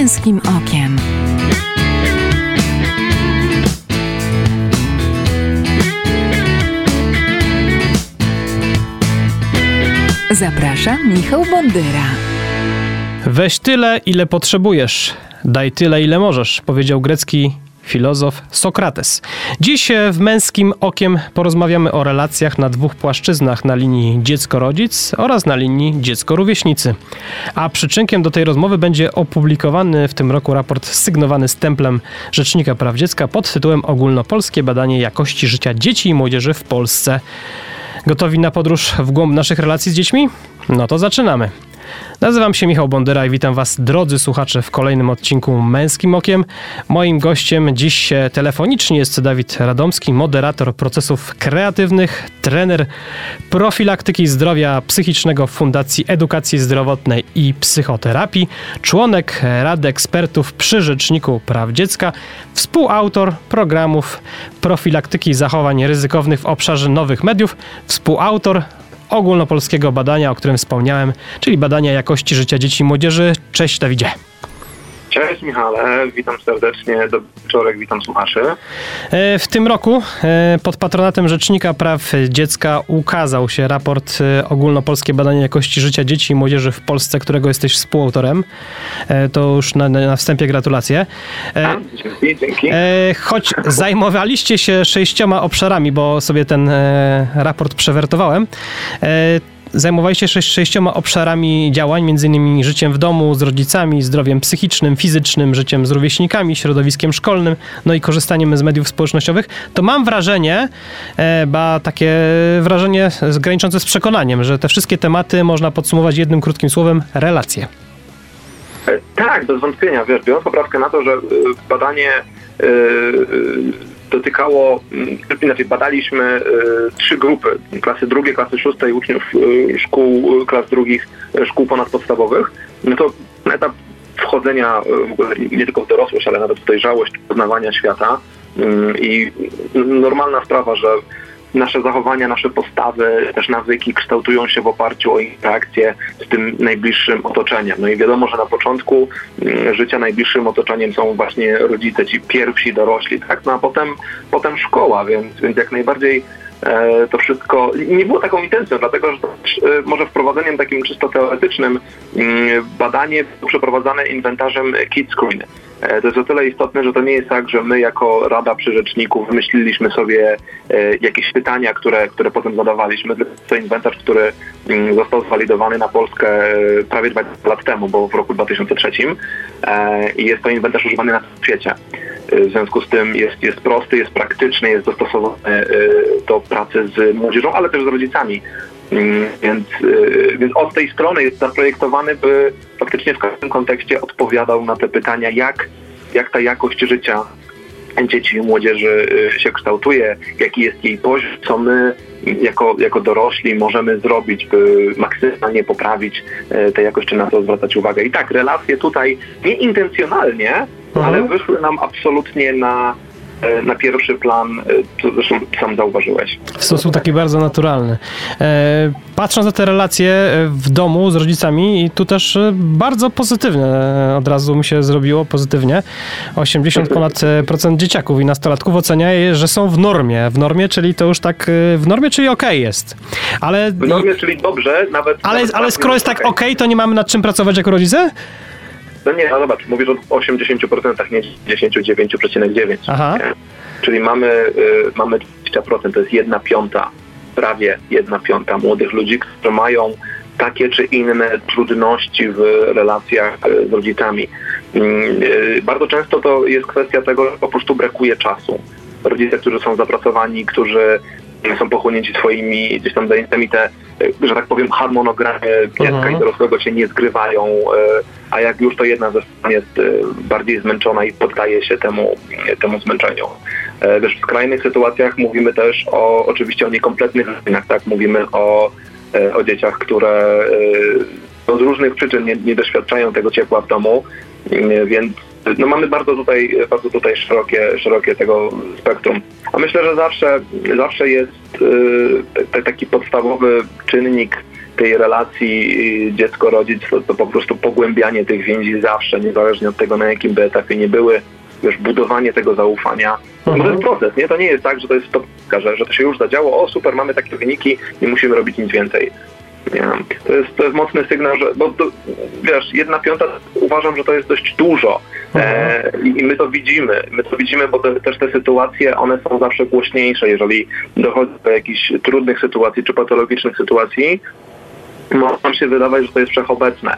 męskim okiem. Zapraszam Michał Bondyra. Weź tyle, ile potrzebujesz. Daj tyle, ile możesz, powiedział grecki filozof Sokrates. Dziś w męskim okiem porozmawiamy o relacjach na dwóch płaszczyznach na linii dziecko-rodzic oraz na linii dziecko-rówieśnicy. A przyczynkiem do tej rozmowy będzie opublikowany w tym roku raport sygnowany stemplem Rzecznika Praw Dziecka pod tytułem Ogólnopolskie badanie jakości życia dzieci i młodzieży w Polsce. Gotowi na podróż w głąb naszych relacji z dziećmi? No to zaczynamy. Nazywam się Michał Bondyra i witam Was, drodzy słuchacze, w kolejnym odcinku Męskim Okiem. Moim gościem dziś telefonicznie jest Dawid Radomski, moderator procesów kreatywnych, trener profilaktyki zdrowia psychicznego w Fundacji Edukacji Zdrowotnej i Psychoterapii, członek Rady Ekspertów przy Rzeczniku Praw Dziecka, współautor programów profilaktyki zachowań ryzykownych w obszarze nowych mediów, współautor ogólnopolskiego badania, o którym wspomniałem, czyli badania jakości życia dzieci i młodzieży. Cześć Dawidzie. Cześć Michale, witam serdecznie, dobry wieczorek, witam słuchaczy. E, w tym roku e, pod patronatem Rzecznika Praw Dziecka ukazał się raport e, Ogólnopolskie Badanie Jakości Życia Dzieci i Młodzieży w Polsce, którego jesteś współautorem. To już na, na wstępie gratulacje. A, dzięki, dzięki. Choć zajmowaliście się sześcioma obszarami, bo sobie ten raport przewertowałem, Zajmowaliście się sześcioma obszarami działań, m.in. życiem w domu, z rodzicami, zdrowiem psychicznym, fizycznym, życiem z rówieśnikami, środowiskiem szkolnym, no i korzystaniem z mediów społecznościowych, to mam wrażenie, e, ba takie wrażenie graniczące z przekonaniem, że te wszystkie tematy można podsumować jednym krótkim słowem relacje. E, tak, bez wątpienia. Wiesz, biorąc poprawkę na to, że e, badanie dotykało, mm, inaczej badaliśmy y, trzy grupy, klasy drugie, klasy szóstej uczniów y, szkół, y, klas drugich, szkół ponadpodstawowych, no to etap wchodzenia w ogóle nie tylko w dorosłość, ale nawet w dojrzałość, poznawania świata. I normalna sprawa, że nasze zachowania, nasze postawy, też nawyki kształtują się w oparciu o interakcję z tym najbliższym otoczeniem. No i wiadomo, że na początku mm, życia najbliższym otoczeniem są właśnie rodzice, ci pierwsi dorośli, tak? No a potem, potem szkoła, więc, więc jak najbardziej e, to wszystko nie było taką intencją, dlatego że to, e, może wprowadzeniem takim czysto teoretycznym mm, badanie było przeprowadzane inwentarzem Kids Screen. E, to jest o tyle istotne, że to nie jest tak, że my jako Rada Przyrzeczników wymyśliliśmy sobie e, jakieś pytania, które, które potem zadawaliśmy. To inwentarz, który mm, został zwalidowany na Polskę e, prawie 20 lat temu, bo w roku 2003 i jest to inwentarz używany na świecie. W związku z tym jest, jest prosty, jest praktyczny, jest dostosowany do pracy z młodzieżą, ale też z rodzicami. Mm, więc, y, więc od tej strony jest zaprojektowany, by faktycznie w każdym kontekście odpowiadał na te pytania, jak, jak ta jakość życia dzieci i młodzieży y, się kształtuje, jaki jest jej poziom, co my jako, jako dorośli możemy zrobić, by maksymalnie poprawić y, tę jakość, czy na to zwracać uwagę. I tak, relacje tutaj nieintencjonalnie, mhm. ale wyszły nam absolutnie na na pierwszy plan, e, co zresztą sam zauważyłeś. W sposób taki bardzo naturalny. E, patrząc na te relacje w domu z rodzicami, i tu też bardzo pozytywne od razu mi się zrobiło, pozytywnie. 80 ponad procent dzieciaków i nastolatków ocenia, że są w normie. W normie, czyli to już tak w normie, czyli okej okay jest. Ale, w normie, czyli dobrze, nawet... Ale, nawet ale skoro jest tak okej, okay, to nie mamy nad czym pracować jako rodzice? No nie, no zobacz, mówisz o 80%, nie 10,9,9. Aha. Czyli mamy, y, mamy 20%, to jest jedna piąta, prawie jedna piąta młodych ludzi, którzy mają takie czy inne trudności w relacjach y, z rodzicami. Y, y, bardzo często to jest kwestia tego, że po prostu brakuje czasu. Rodzice, którzy są zapracowani, którzy są pochłonięci swoimi gdzieś tam zajęciami, te, że tak powiem, harmonogramy dziecka i mhm. dorosłego się nie zgrywają, e, a jak już to jedna ze stron jest e, bardziej zmęczona i poddaje się temu, temu zmęczeniu. E, wiesz, w skrajnych sytuacjach mówimy też o, oczywiście o niekompletnych rodzinach, tak? Mówimy o, o dzieciach, które z różnych przyczyn nie, nie doświadczają tego ciepła w domu, więc no mamy bardzo tutaj, bardzo tutaj szerokie, szerokie tego spektrum. A myślę, że zawsze, zawsze jest y, taki podstawowy czynnik tej relacji y, dziecko-rodzic, to, to po prostu pogłębianie tych więzi zawsze, niezależnie od tego, na jakim by etapie nie były, wiesz, budowanie tego zaufania. No to jest proces, nie? To nie jest tak, że to jest stopka, że, że to się już zadziało, o super, mamy takie wyniki, nie musimy robić nic więcej. Nie. To, jest, to jest mocny sygnał, że, bo to, wiesz, jedna piąta uważam, że to jest dość dużo e, i, i my to widzimy. My to widzimy, bo te, też te sytuacje, one są zawsze głośniejsze, jeżeli dochodzi do jakichś trudnych sytuacji czy patologicznych sytuacji, może nam się wydawać, że to jest wszechobecne.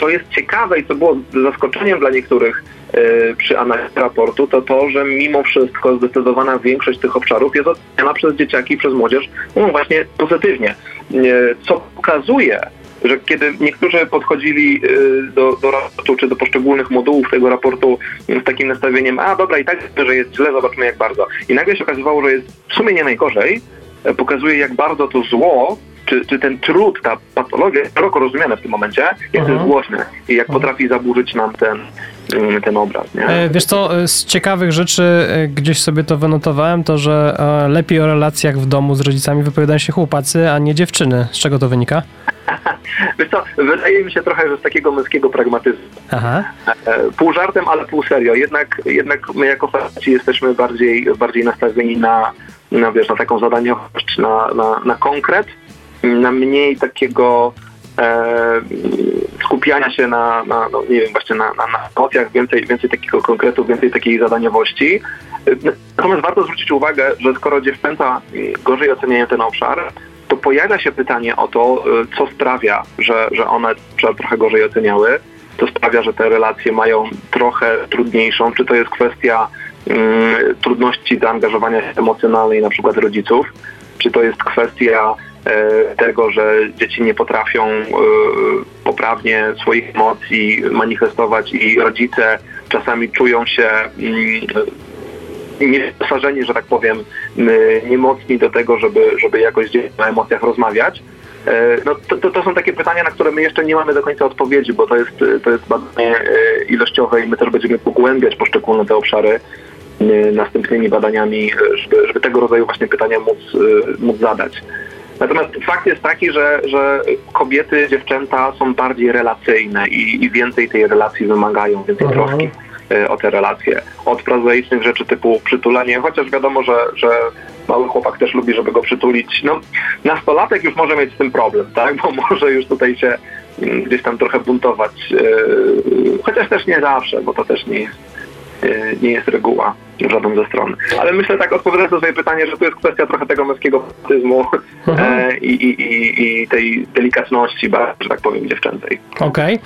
Co jest ciekawe i co było zaskoczeniem dla niektórych e, przy analizie raportu, to to, że mimo wszystko zdecydowana większość tych obszarów jest oceniana przez dzieciaki przez młodzież no właśnie pozytywnie. E, co pokazuje, że kiedy niektórzy podchodzili e, do, do raportu czy do poszczególnych modułów tego raportu z takim nastawieniem, a dobra, i tak, że jest źle, zobaczmy jak bardzo. I nagle się okazywało, że jest w sumie nie najgorzej, pokazuje jak bardzo to zło czy, czy ten trud, ta patologia jest szeroko rozumiana w tym momencie, jak to jest głośne i jak potrafi zaburzyć nam ten, mm, ten obraz. Nie? E, Wiesz co, e, z ciekawych rzeczy e, gdzieś sobie to wynotowałem, to że lepiej o relacjach w domu z rodzicami wypowiadają się chłopacy, a nie dziewczyny. Z czego to wynika? Wiesz co, wydaje mi się trochę, że z takiego męskiego pragmatyzmu. Aha. Pół żartem, ale pół serio. Jednak, jednak my jako faceci jesteśmy bardziej, bardziej nastawieni na, na, wiesz, na taką zadaniowość, na, na, na konkret, na mniej takiego e, skupiania się na, na no, nie wiem, właśnie na, na, na więcej, więcej takiego konkretu, więcej takiej zadaniowości. Natomiast warto zwrócić uwagę, że skoro dziewczęta gorzej oceniają ten obszar, to pojawia się pytanie o to, e, co sprawia, że, że one trochę gorzej oceniały, co sprawia, że te relacje mają trochę trudniejszą, czy to jest kwestia mm, trudności zaangażowania emocjonalnej na przykład rodziców, czy to jest kwestia tego, że dzieci nie potrafią e, poprawnie swoich emocji manifestować i rodzice czasami czują się mm, niewyposażeni, że tak powiem, niemocni do tego, żeby, żeby jakoś o emocjach rozmawiać. E, No, to, to, są takie pytania, na które my jeszcze nie mamy do końca odpowiedzi, bo to jest, to jest badanie e, ilościowe i my też będziemy pogłębiać poszczególne te obszary e, następnymi badaniami, e, żeby, żeby tego rodzaju właśnie pytania móc, e, móc zadać. Natomiast fakt jest taki, że, że kobiety, dziewczęta są bardziej relacyjne i, i więcej tej relacji wymagają, więcej Mhm. troski e, o te relacje. Od prozaicznych rzeczy typu przytulanie, chociaż wiadomo, że, że mały chłopak też lubi, żeby go przytulić. No, nastolatek już może mieć z tym problem, tak? Bo może już tutaj się mm, gdzieś tam trochę buntować. e, Chociaż też nie zawsze, bo to też nie jest, nie jest reguła w żadną ze stron. Ale myślę tak, odpowiadając na swoje pytanie, że to jest kwestia trochę tego męskiego patyzmu e, i, i, i, tej delikatności, że tak powiem, dziewczęcej. Okej.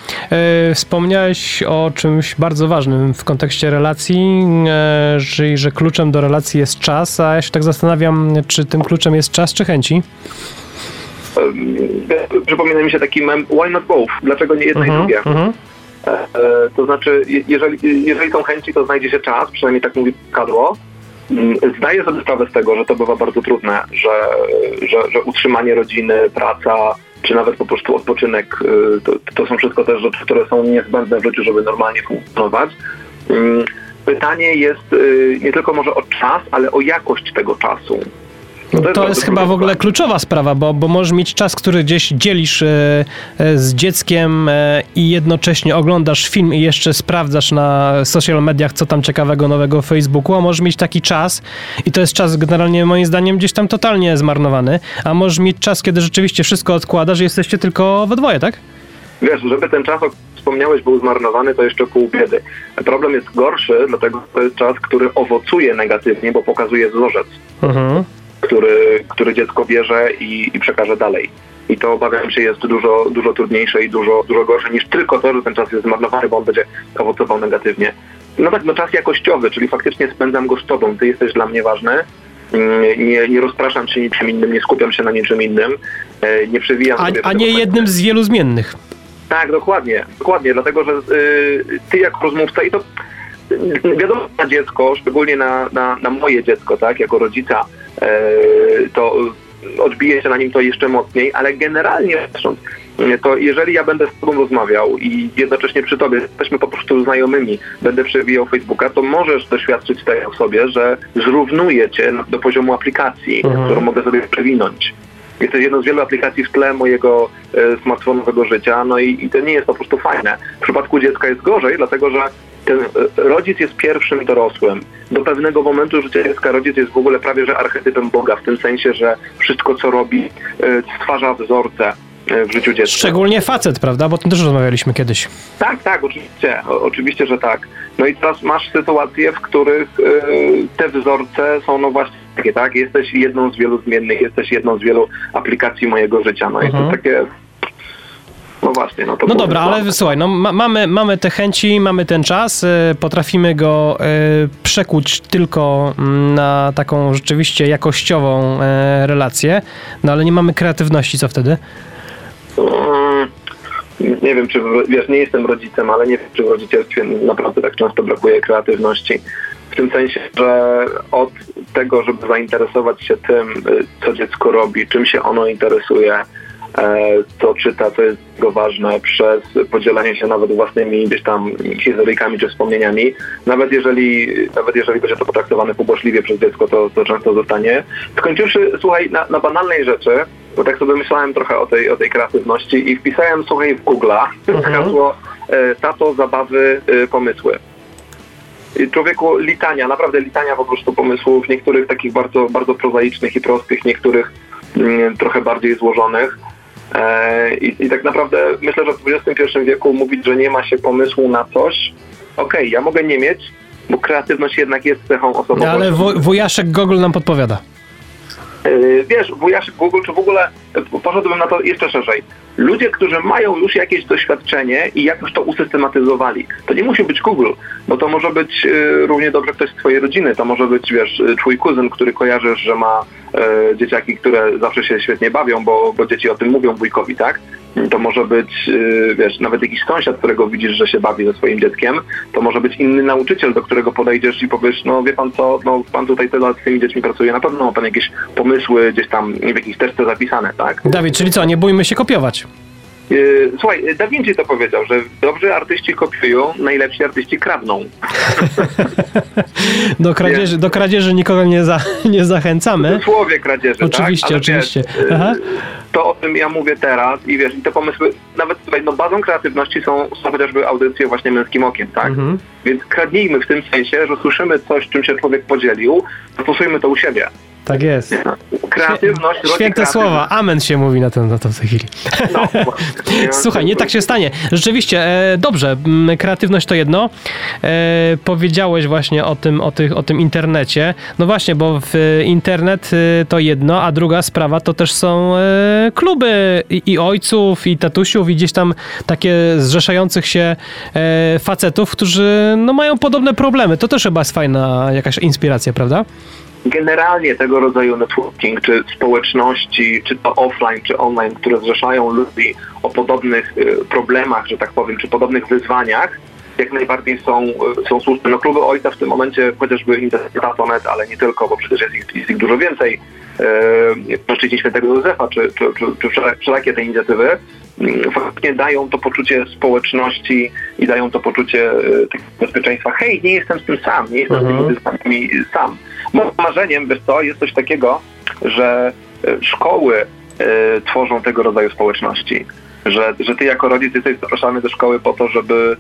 E, Wspomniałeś o czymś bardzo ważnym w kontekście relacji, e, że, że kluczem do relacji jest czas, a ja się tak zastanawiam, czy tym kluczem jest czas, czy chęci? E, Przypomina mi się taki mem, why not both? Dlaczego nie jedno i Mhm, drugie? E, To znaczy, je- jeżeli, jeżeli są chęci, to znajdzie się czas, przynajmniej tak mówi kadło. Mm, Zdaję sobie sprawę z tego, że to bywa bardzo trudne, że, że, że utrzymanie rodziny, praca, czy nawet po prostu odpoczynek, y, to, to są wszystko też rzeczy, które są niezbędne w życiu, żeby normalnie funkcjonować. Mm, Pytanie jest y, nie tylko może o czas, ale o jakość tego czasu. No To bardzo jest chyba w ogóle kluczowa sprawa, bo, bo możesz mieć czas, który gdzieś dzielisz e, e, z dzieckiem e, i jednocześnie oglądasz film i jeszcze sprawdzasz na social mediach, co tam ciekawego nowego w Facebooku, a możesz mieć taki czas i to jest czas generalnie moim zdaniem gdzieś tam totalnie zmarnowany, a możesz mieć czas, kiedy rzeczywiście wszystko odkładasz i jesteście tylko we dwoje, tak? Wiesz, żeby ten czas, o którym wspomniałeś, był zmarnowany, to jeszcze pół biedy. Problem jest gorszy, dlatego to jest czas, który owocuje negatywnie, bo pokazuje wzorzec, Mhm. Który, który dziecko bierze i, i przekaże dalej. I to obawiam się jest dużo, dużo trudniejsze i dużo, dużo gorsze niż tylko to, że ten czas jest zmarnowany, bo on będzie owocował negatywnie. No tak, no czas jakościowy, czyli faktycznie spędzam go z tobą, ty jesteś dla mnie ważny, Mm, nie, nie rozpraszam się niczym innym, nie skupiam się na niczym innym, e, nie przewijam A, a nie jednym z wielu zmiennych. tak, dokładnie, dokładnie, dlatego że y, ty jako rozmówca i to y, wiadomo na dziecko, szczególnie na, na, na moje dziecko, tak, jako rodzica, to y, odbije się na nim to jeszcze mocniej, ale generalnie patrząc, to jeżeli ja będę z tobą rozmawiał i jednocześnie przy tobie jesteśmy po prostu znajomymi, będę przewijał Facebooka, to możesz doświadczyć tej osobie, że zrównuję cię do poziomu aplikacji, Mhm. którą mogę sobie przewinąć. Jest to jedną z wielu aplikacji w tle mojego e, smartfonowego życia, no i, i to nie jest po prostu fajne. W przypadku dziecka jest gorzej, dlatego że ten e, rodzic jest pierwszym dorosłym. Do pewnego momentu życia dziecka rodzic jest w ogóle prawie że archetypem Boga, w tym sensie, że wszystko co robi e, stwarza wzorce e, w życiu dziecka. Szczególnie facet, prawda? Bo o tym też rozmawialiśmy kiedyś. Tak, tak, oczywiście, o, oczywiście, że tak. No i teraz masz sytuacje, w których e, te wzorce są no właśnie takie, tak? Jesteś jedną z wielu zmiennych, jesteś jedną z wielu aplikacji mojego życia. No jest Mhm. to takie... No właśnie, no to No dobra, ale słabe. słuchaj, no ma, mamy, mamy te chęci, mamy ten czas, e, potrafimy go e, przekuć tylko mm, na taką rzeczywiście jakościową e, relację, no ale nie mamy kreatywności, co wtedy? Mm, Nie wiem, czy wiesz, nie jestem rodzicem, ale nie wiem, czy w rodzicielstwie naprawdę tak często brakuje kreatywności. W tym sensie, że od tego, żeby zainteresować się tym, y, co dziecko robi, czym się ono interesuje, co czyta, co jest jego ważne, przez podzielenie się nawet własnymi gdzieś tam historyjkami czy wspomnieniami, nawet jeżeli, nawet jeżeli będzie to potraktowane pobłażliwie przez dziecko, to, to często zostanie. Skończywszy, słuchaj, na, na banalnej rzeczy, bo tak sobie myślałem trochę o tej, o tej kreatywności i wpisałem, słuchaj, w Google'a hasło e, tato, zabawy, e, pomysły. Człowieku, litania, naprawdę litania po prostu pomysłów, niektórych takich bardzo, bardzo prozaicznych i prostych, niektórych mm, trochę bardziej złożonych. E, i, I tak naprawdę myślę, że w XXI wieku mówić, że nie ma się pomysłu na coś, okej, ja mogę nie mieć, bo kreatywność jednak jest cechą osobową. Ale wuj- wujaszek Google nam podpowiada. Yy, Wiesz, wujaszek Google, czy w ogóle yy, poszedłbym na to jeszcze szerzej. Ludzie, którzy mają już jakieś doświadczenie i jakoś to usystematyzowali. To nie musi być Google, bo to może być yy, równie dobrze ktoś z twojej rodziny. To może być, wiesz, twój kuzyn, który kojarzysz, że ma dzieciaki, które zawsze się świetnie bawią, bo, bo dzieci o tym mówią wujkowi, tak? To może być, yy, wiesz, nawet jakiś sąsiad, którego widzisz, że się bawi ze swoim dzieckiem. To może być inny nauczyciel, do którego podejdziesz i powiesz, no wie pan co, no pan tutaj tyle z tymi dziećmi pracuje, na pewno ma pan jakieś pomysły gdzieś tam w jakiejś teczce zapisane, tak? Dawid, czyli co, nie bójmy się kopiować. Yy, słuchaj, Da Vinci to powiedział, że dobrzy artyści kopiują, najlepsi artyści kradną. Do kradzieży, do kradzieży nikogo nie, za, nie zachęcamy. W słowie kradzieży, Oczywiście, tak? Oczywiście. Wiesz, Aha. to o tym ja mówię teraz i wiesz, i te pomysły, nawet słuchaj, no bazą kreatywności są, są chociażby audycje właśnie męskim okiem, tak? Mhm. Więc kradnijmy w tym sensie, że słyszymy coś, czym się człowiek podzielił, stosujmy to u siebie. Tak jest. Kreatywność rodzi Święte kreatywność. słowa, amen się mówi na, ten, na to w tej chwili. No. Słuchaj, nie tak się stanie. Rzeczywiście, e, dobrze, kreatywność to jedno. E, powiedziałeś właśnie o tym, o, tych, o tym internecie. No właśnie, bo w e, internet e, to jedno, a druga sprawa to też są e, kluby i, i ojców, i tatusiów, i gdzieś tam takie zrzeszających się e, facetów, którzy no, mają podobne problemy. To też chyba jest fajna jakaś inspiracja, prawda? Generalnie tego rodzaju networking, czy społeczności, czy to offline, czy online, które zrzeszają ludzi o podobnych y, problemach, że tak powiem, czy podobnych wyzwaniach, jak najbardziej są, y, są słuszne. No kluby ojca w tym momencie, chociażby Internet, ale nie tylko, bo przecież jest ich, jest ich dużo więcej, yy, Płaszczyźni Świętego Józefa, czy, czy, czy, czy wszelak- wszelakie te inicjatywy, mm, faktycznie dają to poczucie społeczności i dają to poczucie y, bezpieczeństwa. Hej, nie jestem z tym sam, nie jestem z Mhm. tymi wyzwaniami sam. Moim marzeniem, wiesz co, jest coś takiego, że y, szkoły y, tworzą tego rodzaju społeczności. Że, że ty jako rodzic jesteś zapraszany do szkoły po to, żeby,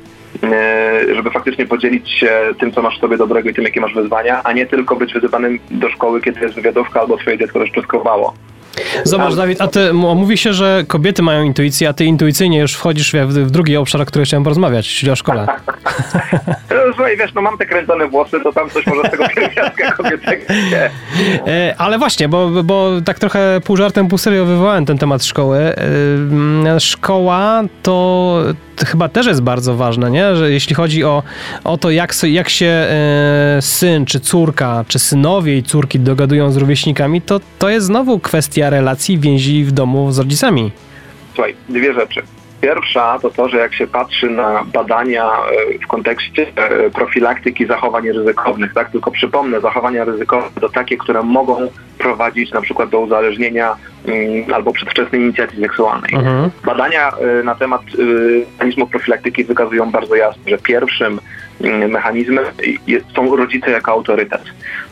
y, żeby faktycznie podzielić się tym, co masz w sobie dobrego i tym, jakie masz wyzwania, a nie tylko być wyzywanym do szkoły, kiedy jest wywiadówka albo twoje dziecko też czeskowała. Zobacz, Dawid, a ty mówi się, że kobiety mają intuicję, a ty intuicyjnie już wchodzisz w, w drugi obszar, o którym chciałem porozmawiać, czyli o szkole. No, Słuchaj, wiesz, no mam te kręcone włosy, to tam coś może z tego pierwiastka kobiecego. E, ale właśnie, bo, bo tak trochę pół żartem, pół serio wywołałem ten temat szkoły. E, szkoła to chyba też jest bardzo ważne, nie? Że jeśli chodzi o, o to, jak, jak się e, syn, czy córka, czy synowie i córki dogadują z rówieśnikami, to, to jest znowu kwestia relacji, więzi w domu z rodzicami. Słuchaj, dwie rzeczy. Pierwsza to to, że jak się patrzy na badania e, w kontekście e, profilaktyki zachowań ryzykownych, tak? Tylko przypomnę, zachowania ryzykowne to takie, które mogą prowadzić na przykład do uzależnienia albo przedwczesnej inicjacji seksualnej. Mhm. Badania e, na temat e, mechanizmów profilaktyki wykazują bardzo jasno, że pierwszym mm, mechanizmem są rodzice jako autorytet.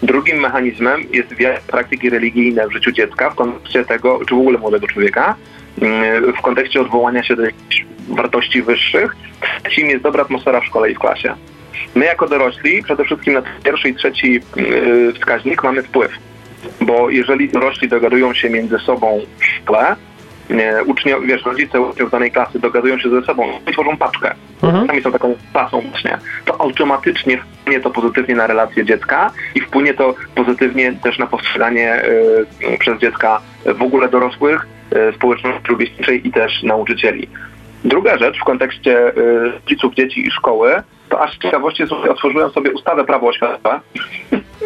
Drugim mechanizmem jest praktyki religijne w życiu dziecka w kontekście tego, czy w ogóle młodego człowieka, mm, w kontekście odwołania się do jakichś wartości wyższych. Trzecim jest dobra atmosfera w szkole i w klasie. My jako dorośli przede wszystkim na pierwszy i trzeci wskaźnik mamy wpływ. Bo jeżeli dorośli dogadują się między sobą w szkole, uczniowie, wiesz, rodzice uczniów danej klasy dogadują się ze sobą i tworzą paczkę. Mhm. Sami są taką klasą właśnie. To automatycznie wpłynie to pozytywnie na relacje dziecka i wpłynie to pozytywnie też na postrzeganie y, przez dziecka w ogóle dorosłych, y, społeczności rówieśniczej i też nauczycieli. Druga rzecz w kontekście y, rodziców, dzieci i szkoły, to aż z ciekawości otworzyłem sobie ustawę prawo oświatowe.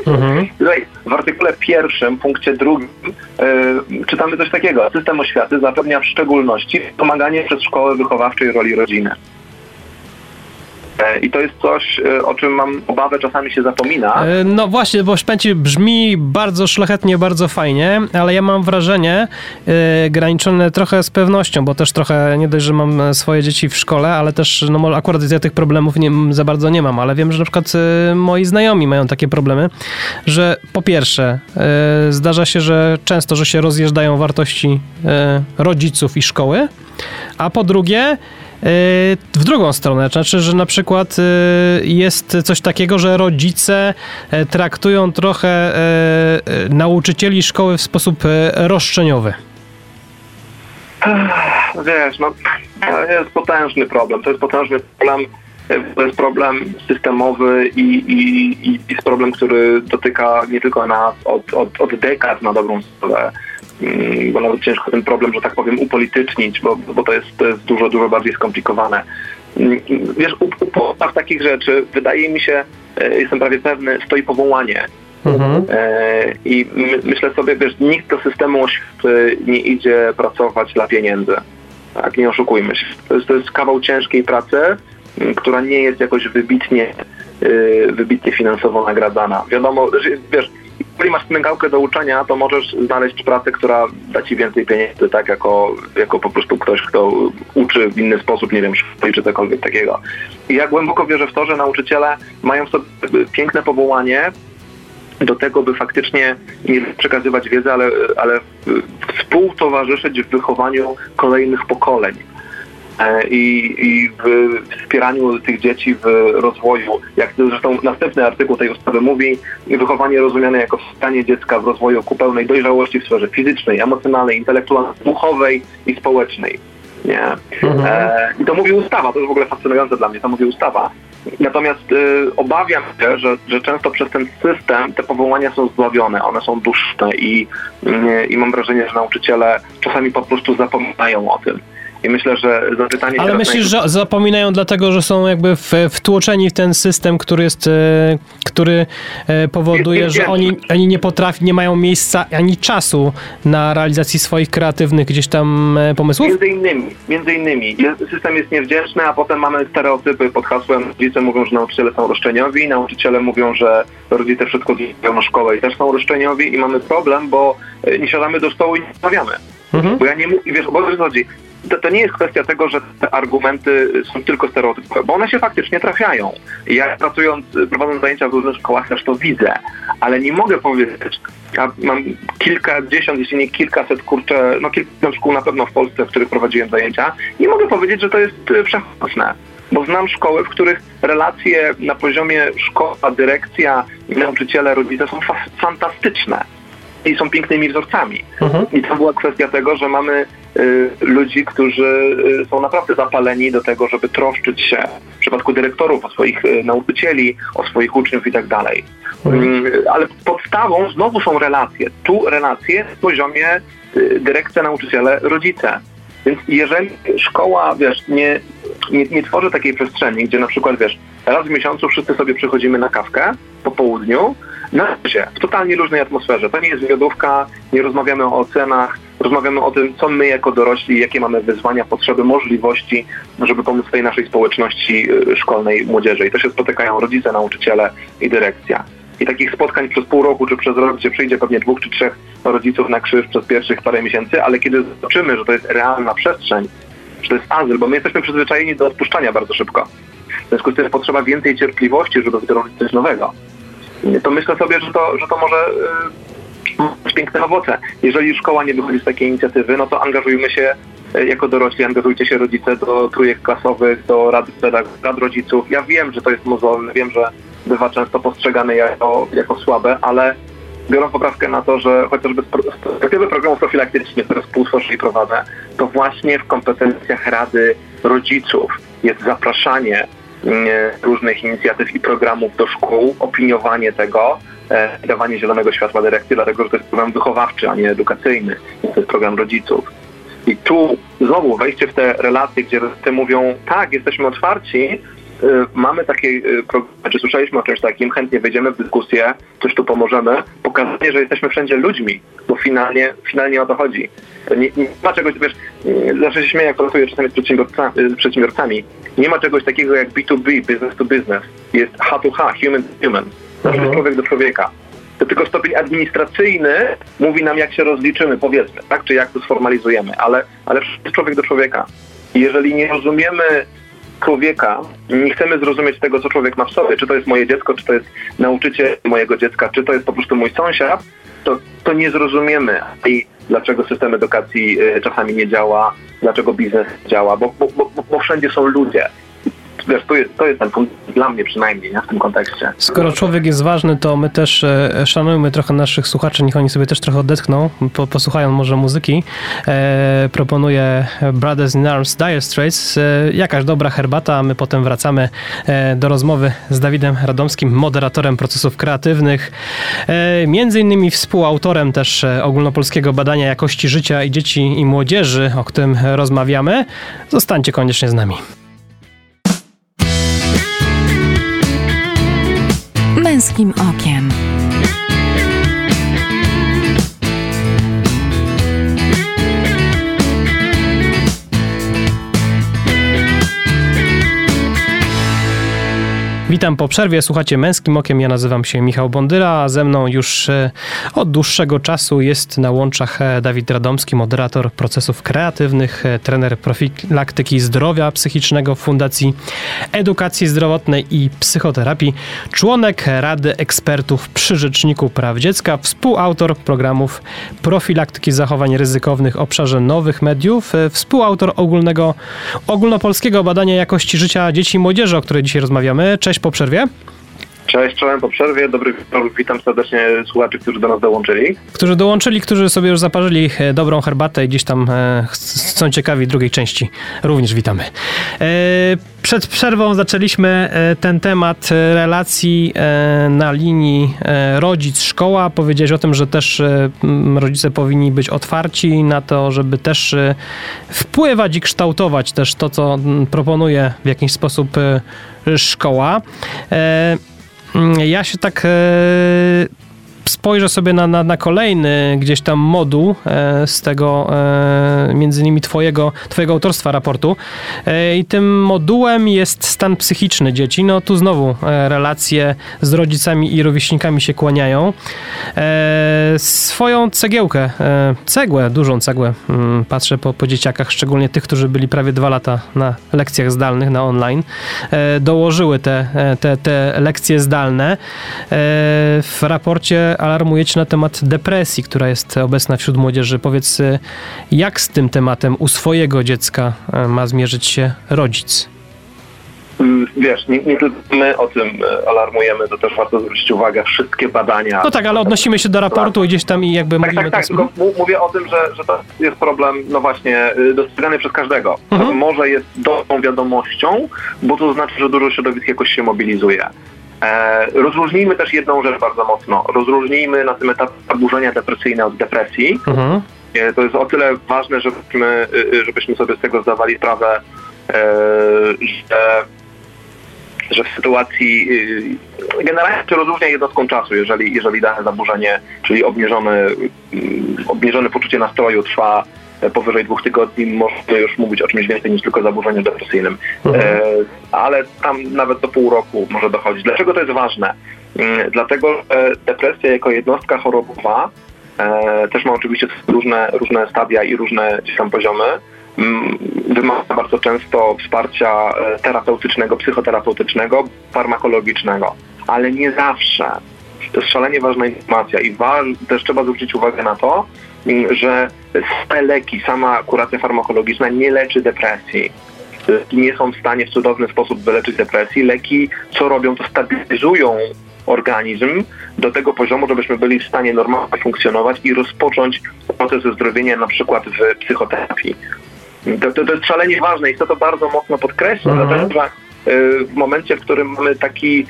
Mhm. Tutaj w artykule pierwszym, punkcie drugim yy, czytamy coś takiego. System oświaty zapewnia w szczególności pomaganie przez szkołę wychowawczej roli rodziny. E, I to jest coś, e, o czym mam obawę, czasami się zapomina. E, no właśnie, bo szpęci brzmi bardzo szlachetnie, bardzo fajnie, ale ja mam wrażenie yy, graniczone trochę z pewnością, bo też trochę nie dość, że mam swoje dzieci w szkole, ale też, no akurat ja tych problemów nie, za bardzo nie mam, ale wiem, że na przykład yy, moi znajomi mają takie problemy, że po pierwsze yy, zdarza się, że często, że się rozjeżdżają wartości rodziców i szkoły, a po drugie w drugą stronę, znaczy, że na przykład y, jest coś takiego, że rodzice e, traktują trochę e, e, nauczycieli szkoły w sposób roszczeniowy. Wiesz, no, jest potężny problem. To jest potężny problem. To jest problem systemowy i, i, i jest problem, który dotyka nie tylko nas od, od, od dekad na dobrą sprawę bo nawet ciężko ten problem, że tak powiem, upolitycznić, bo, bo to, jest, to jest dużo, dużo bardziej skomplikowane. Mm, wiesz, u, u podstaw takich rzeczy wydaje mi się, e, jestem prawie pewny, stoi powołanie. Mhm. E, I my, myślę sobie, wiesz, nikt do systemu oświaty nie idzie pracować dla pieniędzy. Tak, nie oszukujmy się. To jest, to jest kawał ciężkiej pracy, która nie jest jakoś wybitnie, e, wybitnie finansowo nagradzana. Wiadomo, wiesz, jeżeli masz smykałkę do uczenia, to możesz znaleźć pracę, która da ci więcej pieniędzy, tak jako, jako po prostu ktoś, kto uczy w inny sposób, nie wiem, szkoli czy cokolwiek takiego. I ja głęboko wierzę w to, że nauczyciele mają w sobie piękne powołanie do tego, by faktycznie nie przekazywać wiedzy, ale, ale współtowarzyszyć w wychowaniu kolejnych pokoleń. E, i, i w wspieraniu tych dzieci w rozwoju. Jak zresztą następny artykuł tej ustawy mówi, wychowanie rozumiane jako wspieranie dziecka w rozwoju ku pełnej dojrzałości w sferze fizycznej, emocjonalnej, intelektualnej, duchowej i społecznej. Nie? Mhm. E, I to mówi ustawa, to jest w ogóle fascynujące dla mnie, to mówi ustawa. Natomiast y, obawiam się, że, że często przez ten system te powołania są zdławione, one są dłuższe i, y, i mam wrażenie, że nauczyciele czasami po prostu zapominają o tym. I myślę, że zapytanie... Ale myślisz, że zapominają dlatego, że są jakby wtłoczeni w ten system, który jest, e, który e, powoduje, że oni, oni nie potrafią, nie mają miejsca ani czasu na realizację swoich kreatywnych gdzieś tam e, pomysłów? Między innymi, między innymi. System jest niewdzięczny, a potem mamy stereotypy pod hasłem rodzice mówią, że nauczyciele są roszczeniowi, nauczyciele mówią, że rodzice wszystko zjeżdżają na szkołę i też są roszczeniowi i mamy problem, bo nie siadamy do stołu i nie rozmawiamy. Mhm. Bo ja nie mówię, wiesz, o co chodzi? To, to nie jest kwestia tego, że te argumenty są tylko stereotypowe, bo one się faktycznie trafiają. Ja pracując, prowadząc zajęcia w różnych szkołach też to widzę, ale nie mogę powiedzieć, ja mam kilkadziesiąt, jeśli nie kilkaset, kurczę, no kilka szkół na pewno w Polsce, w których prowadziłem zajęcia, nie mogę powiedzieć, że to jest wszechobecne. Bo znam szkoły, w których relacje na poziomie szkoła, dyrekcja, nauczyciele, rodzice są fa fantastyczne i są pięknymi wzorcami. Mhm. I to była kwestia tego, że mamy y, ludzi, którzy y, są naprawdę zapaleni do tego, żeby troszczyć się w przypadku dyrektorów o swoich y, nauczycieli, o swoich uczniów i tak dalej. Mhm. Y, ale podstawą znowu są relacje. Tu relacje w poziomie y, dyrekcja, nauczyciele, rodzice. Więc jeżeli szkoła, wiesz, nie, nie, nie tworzy takiej przestrzeni, gdzie na przykład, wiesz, raz w miesiącu wszyscy sobie przychodzimy na kawkę po południu, na razie, w totalnie różnej atmosferze. To nie jest wywiadówka, nie rozmawiamy o ocenach, rozmawiamy o tym, co my jako dorośli, jakie mamy wyzwania, potrzeby, możliwości, żeby pomóc tej naszej społeczności y, szkolnej, młodzieży. I to się spotykają rodzice, nauczyciele i dyrekcja. I takich spotkań przez pół roku czy przez rok, gdzie przyjdzie pewnie dwóch czy trzech rodziców na krzyż przez pierwszych parę miesięcy, ale kiedy zobaczymy, że to jest realna przestrzeń, że to jest azyl, bo my jesteśmy przyzwyczajeni do odpuszczania bardzo szybko. W związku z tym potrzeba więcej cierpliwości, żeby wdrożyć coś nowego. To myślę sobie, że to, że to może być piękne owoce. Jeżeli szkoła nie wychodzi z takiej inicjatywy, no to angażujmy się jako dorośli, angażujcie się rodzice do trójek klasowych, do rad, rad rodziców. Ja wiem, że to jest mozolne, wiem, że bywa często postrzegane jako, jako słabe, ale biorąc poprawkę na to, że chociażby z perspektywy programów profilaktycznych, które współtworzę prowadzę, to właśnie w kompetencjach Rady Rodziców jest zapraszanie różnych inicjatyw i programów do szkół, opiniowanie tego, e, dawanie zielonego światła dyrekcji, dlatego że to jest program wychowawczy, a nie edukacyjny. To jest program rodziców. I tu znowu wejście w te relacje, gdzie rodzice mówią, tak, jesteśmy otwarci, mamy takie y, programy, czy słyszeliśmy o czymś takim, chętnie wejdziemy w dyskusję, coś tu pomożemy, pokazanie, że jesteśmy wszędzie ludźmi, bo finalnie, finalnie o to chodzi. Nie, nie ma czegoś, wiesz, zawsze się śmieję, jak pracuję czasami z przedsiębiorcami, z przedsiębiorcami, nie ma czegoś takiego jak B2B, business to business. Jest H to H, human to human. Zawsze mhm. człowiek do człowieka. To tylko stopień administracyjny mówi nam, jak się rozliczymy, powiedzmy, tak? Czy jak to sformalizujemy, ale, ale człowiek do człowieka. Jeżeli nie rozumiemy człowieka, nie chcemy zrozumieć tego, co człowiek ma w sobie, czy to jest moje dziecko, czy to jest nauczyciel mojego dziecka, czy to jest po prostu mój sąsiad, to, to nie zrozumiemy. I dlaczego system edukacji y, czasami nie działa, dlaczego biznes działa, bo, bo, bo, bo wszędzie są ludzie wiesz, to jest, to jest ten punkt dla mnie przynajmniej nie, w tym kontekście. Skoro człowiek jest ważny, to my też e, szanujmy trochę naszych słuchaczy, niech oni sobie też trochę odetchną, po, posłuchają może muzyki. E, proponuję Brothers in Arms Dire Straits. E, jakaś dobra herbata, my potem wracamy e, do rozmowy z Dawidem Radomskim, moderatorem procesów kreatywnych, e, między innymi współautorem też e, ogólnopolskiego badania jakości życia i dzieci i młodzieży, o którym rozmawiamy. Zostańcie koniecznie z nami. Męskim Okiem. Witam po przerwie, słuchacie Męskim Okiem, ja nazywam się Michał Bondyra, a ze mną już e, od dłuższego czasu jest na łączach e, Dawid Radomski, moderator procesów kreatywnych, e, trener profilaktyki zdrowia psychicznego w Fundacji Edukacji Zdrowotnej i Psychoterapii, członek Rady Ekspertów przy Rzeczniku Praw Dziecka, współautor programów profilaktyki zachowań ryzykownych w obszarze nowych mediów, współautor ogólnego, ogólnopolskiego badania jakości życia dzieci i młodzieży, o której dzisiaj rozmawiamy. Cześć po przerwie. Cześć, czołem po przerwie. Dobry wieczór. Witam serdecznie słuchaczy, którzy do nas dołączyli. Którzy dołączyli, którzy sobie już zaparzyli e, dobrą herbatę i gdzieś tam e, są ciekawi drugiej części. Również witamy. E, przed przerwą zaczęliśmy ten temat relacji na linii rodzic-szkoła. Powiedziałeś o tym, że też rodzice powinni być otwarci na to, żeby też wpływać i kształtować też to, co proponuje w jakiś sposób szkoła. Mm, ja się tak e, spojrzę sobie na, na, na, kolejny gdzieś tam moduł e, z tego, e, między innymi twojego, twojego autorstwa raportu e, i tym modułem jest stan psychiczny dzieci. No tu znowu e, relacje z rodzicami i rówieśnikami się kłaniają. E, swoją cegiełkę, e, cegłę, dużą cegłę, mm, patrzę po, po dzieciakach, szczególnie tych, którzy byli prawie dwa lata na lekcjach zdalnych, na online, dołożyły te, te, te lekcje zdalne. W raporcie alarmujecie na temat depresji, która jest obecna wśród młodzieży. Powiedz, y, jak z tym tematem u swojego dziecka y, ma zmierzyć się rodzic? Mm, wiesz, nie, nie, tylko my o tym y, alarmujemy, to też warto zwrócić uwagę, wszystkie badania. No tak, ale odnosimy się do raportu i gdzieś tam i jakby tak, mówimy... Tak, tak, tak, mówię o tym, że, że to jest problem, no właśnie, dostrzegany przez każdego. Mhm. Może jest dobrą wiadomością, bo to znaczy, że dużo środowisk jakoś się mobilizuje. E, rozróżnijmy też jedną rzecz bardzo mocno. Rozróżnijmy na tym etapie zaburzenia depresyjne od depresji. Mhm. E, to jest o tyle ważne, żebyśmy, e, żebyśmy sobie z tego zdawali sprawę, że, że w sytuacji generalnie się rozróżnia jednostką czasu, jeżeli, jeżeli dane zaburzenie, czyli obniżone, obniżone poczucie nastroju trwa powyżej dwóch tygodni można już mówić o czymś więcej niż tylko zaburzeniu depresyjnym. Mhm. E, ale tam nawet do pół roku może dochodzić. Dlaczego to jest ważne? Mm, dlatego, że depresja jako jednostka chorobowa e, też ma oczywiście różne, różne stadia i różne gdzieś tam poziomy. mm, wymaga bardzo często wsparcia e, terapeutycznego, psychoterapeutycznego, farmakologicznego, ale nie zawsze. To jest szalenie ważna informacja i wa- też trzeba zwrócić uwagę na to, że same leki, sama kuracja farmakologiczna nie leczy depresji. Leki nie są w stanie w cudowny sposób wyleczyć depresji. Leki, co robią, to stabilizują organizm do tego poziomu, żebyśmy byli w stanie normalnie funkcjonować i rozpocząć proces zdrowienia na przykład w psychoterapii. To, to, to jest szalenie ważne i chcę to bardzo mocno podkreślić, Mhm. dlatego że y, w momencie, w którym mamy taki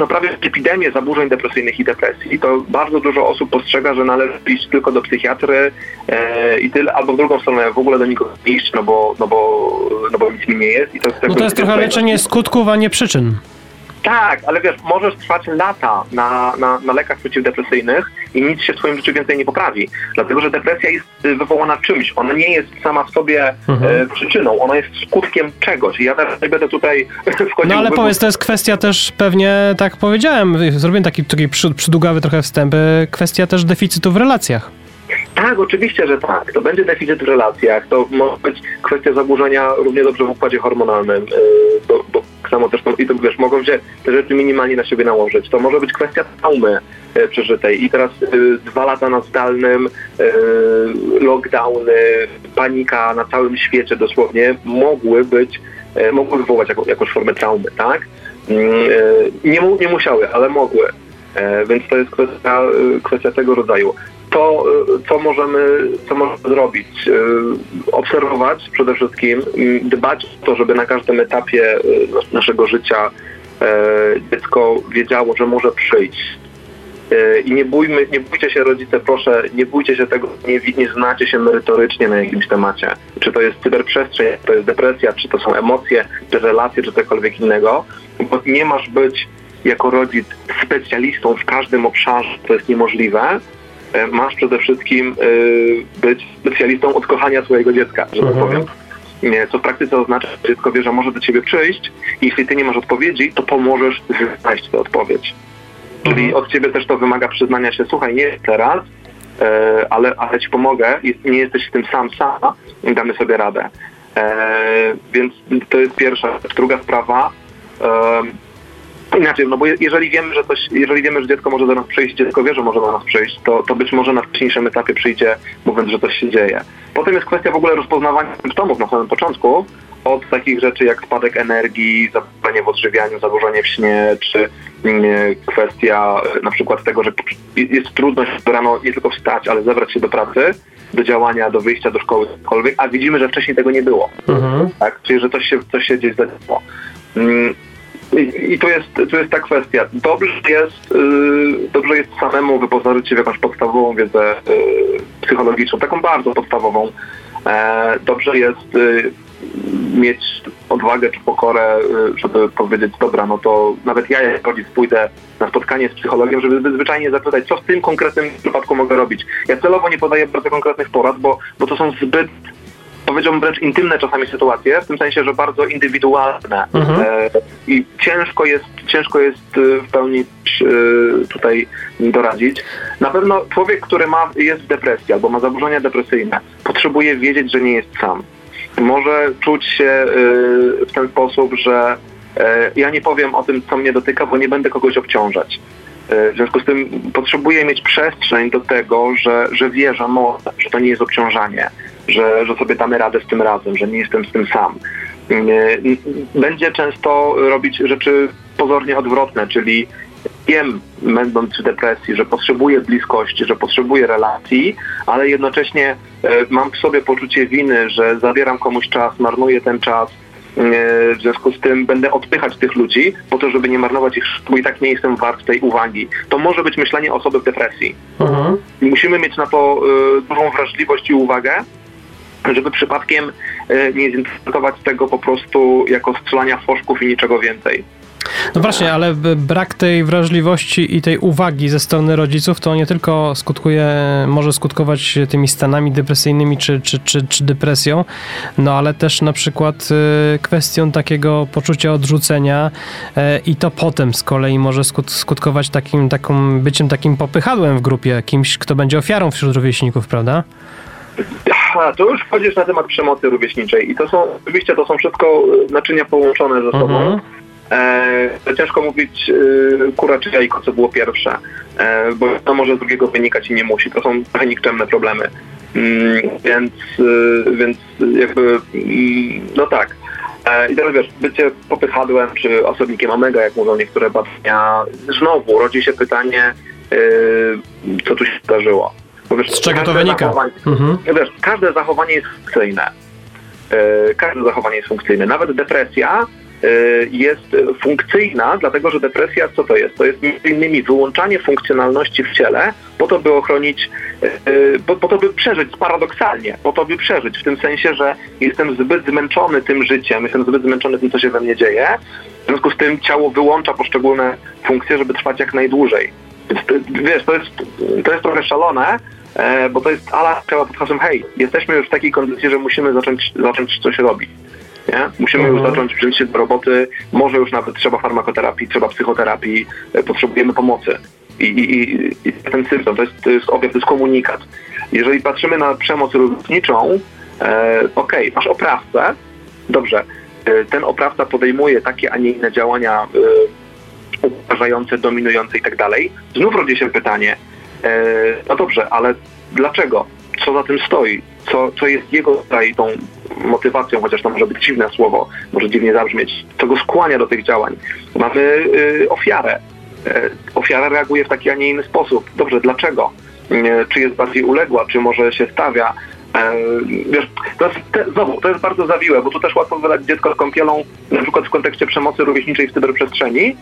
no prawie epidemię zaburzeń depresyjnych i depresji, to bardzo dużo osób postrzega, że należy iść tylko do psychiatry e, i tyle, albo w drugą stronę w ogóle do nikogo iść, no bo, no bo, no bo nic mi nie jest. I to jest, No to jest trochę leczenie skutków, a nie przyczyn. Tak, ale wiesz, możesz trwać lata na, na, na lekach przeciwdepresyjnych i nic się w twoim życiu więcej nie poprawi. Dlatego, że depresja jest y, wywołana czymś. Ona nie jest sama w sobie Mhm. e, przyczyną, ona jest skutkiem czegoś. I ja teraz nie będę tutaj wchodził No ale powiedz, to jest kwestia też pewnie, tak powiedziałem, zrobiłem taki, taki przy- przydługawy trochę wstęp, e, kwestia też deficytu w relacjach. Tak, oczywiście, że tak. To będzie deficyt w relacjach, to może być kwestia zaburzenia równie dobrze w układzie hormonalnym, yy, bo, bo samo też, i to wiesz, mogą się te rzeczy minimalnie na siebie nałożyć. To może być kwestia traumy yy, przeżytej i teraz yy, dwa lata na zdalnym, lockdowny, panika na całym świecie dosłownie mogły być, mogły wywołać jakąś formę traumy, tak? Yy, nie, nie musiały, ale mogły. E, Więc to jest kwestia, kwestia tego rodzaju. To, e, co możemy, co możemy zrobić? E, Obserwować przede wszystkim, dbać o to, żeby na każdym etapie nas- naszego życia dziecko wiedziało, że może przyjść. I nie, bójmy, nie bójcie się rodzice, proszę, nie bójcie się tego, nie, nie znacie się merytorycznie na jakimś temacie. Czy to jest cyberprzestrzeń, czy to jest depresja, czy to są emocje, czy relacje, czy cokolwiek innego. Bo nie masz być jako rodzic specjalistą w każdym obszarze, to jest niemożliwe. E, Masz przede wszystkim e, być specjalistą od kochania swojego dziecka, że tak Mhm. powiem. Nie, co w praktyce oznacza, że dziecko wie, że może do ciebie przyjść i jeśli ty nie masz odpowiedzi, to pomożesz znaleźć tę odpowiedź. Czyli Mhm. od ciebie też to wymaga przyznania się, słuchaj, nie teraz, e, ale, ale ci pomogę, nie jesteś z tym sam, sama, damy sobie radę. Więc to jest pierwsza. Druga sprawa, inaczej, no bo je- jeżeli wiemy, że coś, jeżeli wiemy, że dziecko może do nas przyjść, dziecko wie, że może do nas przyjść, to, to być może na wcześniejszym etapie przyjdzie, mówiąc, że coś się dzieje. Potem jest kwestia w ogóle rozpoznawania symptomów na samym początku, od takich rzeczy jak spadek energii, zaburzenie w odżywianiu, zaburzenie w śnie, czy mm, kwestia e, na przykład tego, że jest trudność rano nie tylko wstać, ale zebrać się do pracy, do działania, do wyjścia do szkoły, cokolwiek, a widzimy, że wcześniej tego nie było. Mhm. Tak? Czyli, że coś się, coś się gdzieś zadziało. I, I to jest, to jest ta kwestia. Dobrze jest, yy, dobrze jest samemu wyposażyć się w jakąś podstawową wiedzę yy, psychologiczną, taką bardzo podstawową. E, dobrze jest yy, mieć odwagę czy pokorę, żeby powiedzieć, dobra, no to nawet ja jak rodzic pójdę na spotkanie z psychologiem, żeby zwyczajnie zapytać, co w tym konkretnym przypadku mogę robić. Ja celowo nie podaję bardzo konkretnych porad, bo, bo to są zbyt powiedziałbym wręcz intymne czasami sytuacje, w tym sensie, że bardzo indywidualne Mhm. e, i ciężko jest, ciężko jest e, w pełni e, tutaj doradzić. Na pewno człowiek, który ma, jest w depresji albo ma zaburzenia depresyjne, potrzebuje wiedzieć, że nie jest sam. Może czuć się e, w ten sposób, że e, ja nie powiem o tym, co mnie dotyka, bo nie będę kogoś obciążać. E, W związku z tym potrzebuję mieć przestrzeń do tego, że, że wie, że może, że to nie jest obciążanie, że, że sobie damy radę z tym razem, że nie jestem z tym sam. E, Będzie często robić rzeczy pozornie odwrotne, czyli wiem, będąc w depresji, że potrzebuję bliskości, że potrzebuję relacji, ale jednocześnie e, mam w sobie poczucie winy, że zabieram komuś czas, marnuję ten czas, e, w związku z tym będę odpychać tych ludzi po to, żeby nie marnować ich, bo i tak nie jestem wart tej uwagi. To może być myślenie osoby w depresji. Mhm. Musimy mieć na to dużą wrażliwość i uwagę, żeby przypadkiem e, nie zinterpretować tego po prostu jako strzelania foszków i niczego więcej. No właśnie, ale brak tej wrażliwości i tej uwagi ze strony rodziców to nie tylko skutkuje, może skutkować tymi stanami depresyjnymi czy, czy, czy, czy depresją, no ale też na przykład y, kwestią takiego poczucia odrzucenia y, i to potem z kolei może skut, skutkować takim, taką, byciem takim popychadłem w grupie, kimś, kto będzie ofiarą wśród rówieśników, prawda? Aha, to już wchodzisz na temat przemocy rówieśniczej i to są, oczywiście to są wszystko y, naczynia połączone ze sobą. Mhm. E, ciężko mówić e, kura czy jajko, co było pierwsze, e, bo to może z drugiego wynikać i nie musi. To są trochę nikczemne problemy. Mm, więc, e, więc jakby, mm, no tak. E, I teraz wiesz, bycie popychadłem czy osobnikiem omega, jak mówią niektóre badania, znowu rodzi się pytanie, e, co tu się zdarzyło. Bo wiesz, Z czego to wynika? zachowanie- Mhm. Wiesz, każde zachowanie jest funkcyjne. E, Każde zachowanie jest funkcyjne. Nawet depresja e, jest funkcyjna, dlatego że depresja co to jest? To jest między innymi wyłączanie funkcjonalności w ciele po to, by ochronić, e, po, po to, by przeżyć paradoksalnie, po to, by przeżyć w tym sensie, że jestem zbyt zmęczony tym życiem, jestem zbyt zmęczony tym, co się we mnie dzieje. W związku z tym ciało wyłącza poszczególne funkcje, żeby trwać jak najdłużej. Więc wiesz, to jest, to jest trochę szalone, bo to jest ala trzeba pod hasłem hej, jesteśmy już w takiej kondycji, że musimy zacząć, zacząć coś robić. Nie? Musimy już Mhm. zacząć wziąć się do roboty, może już nawet trzeba farmakoterapii, trzeba psychoterapii, e, potrzebujemy pomocy. I, i, i- ten symptom, to jest, to jest objaw, to jest komunikat. Jeżeli patrzymy na przemoc rówieśniczą, e, okej, masz oprawcę, dobrze, e, ten oprawca podejmuje takie, a nie inne działania e, uważające, dominujące i tak dalej, znów rodzi się pytanie, e, no dobrze, ale dlaczego? Co za tym stoi? Co, co jest jego tutaj tą motywacją, chociaż to może być dziwne słowo, może dziwnie zabrzmieć, co go skłania do tych działań? Mamy y, ofiarę. E, ofiara reaguje w taki, a nie inny sposób. Dobrze, dlaczego? E, czy jest bardziej uległa, czy może się stawia? E, wiesz, to jest, te, znowu, to jest bardzo zawiłe, bo tu też łatwo wylać dziecko z kąpielą, na przykład w kontekście przemocy rówieśniczej w cyberprzestrzeni, e,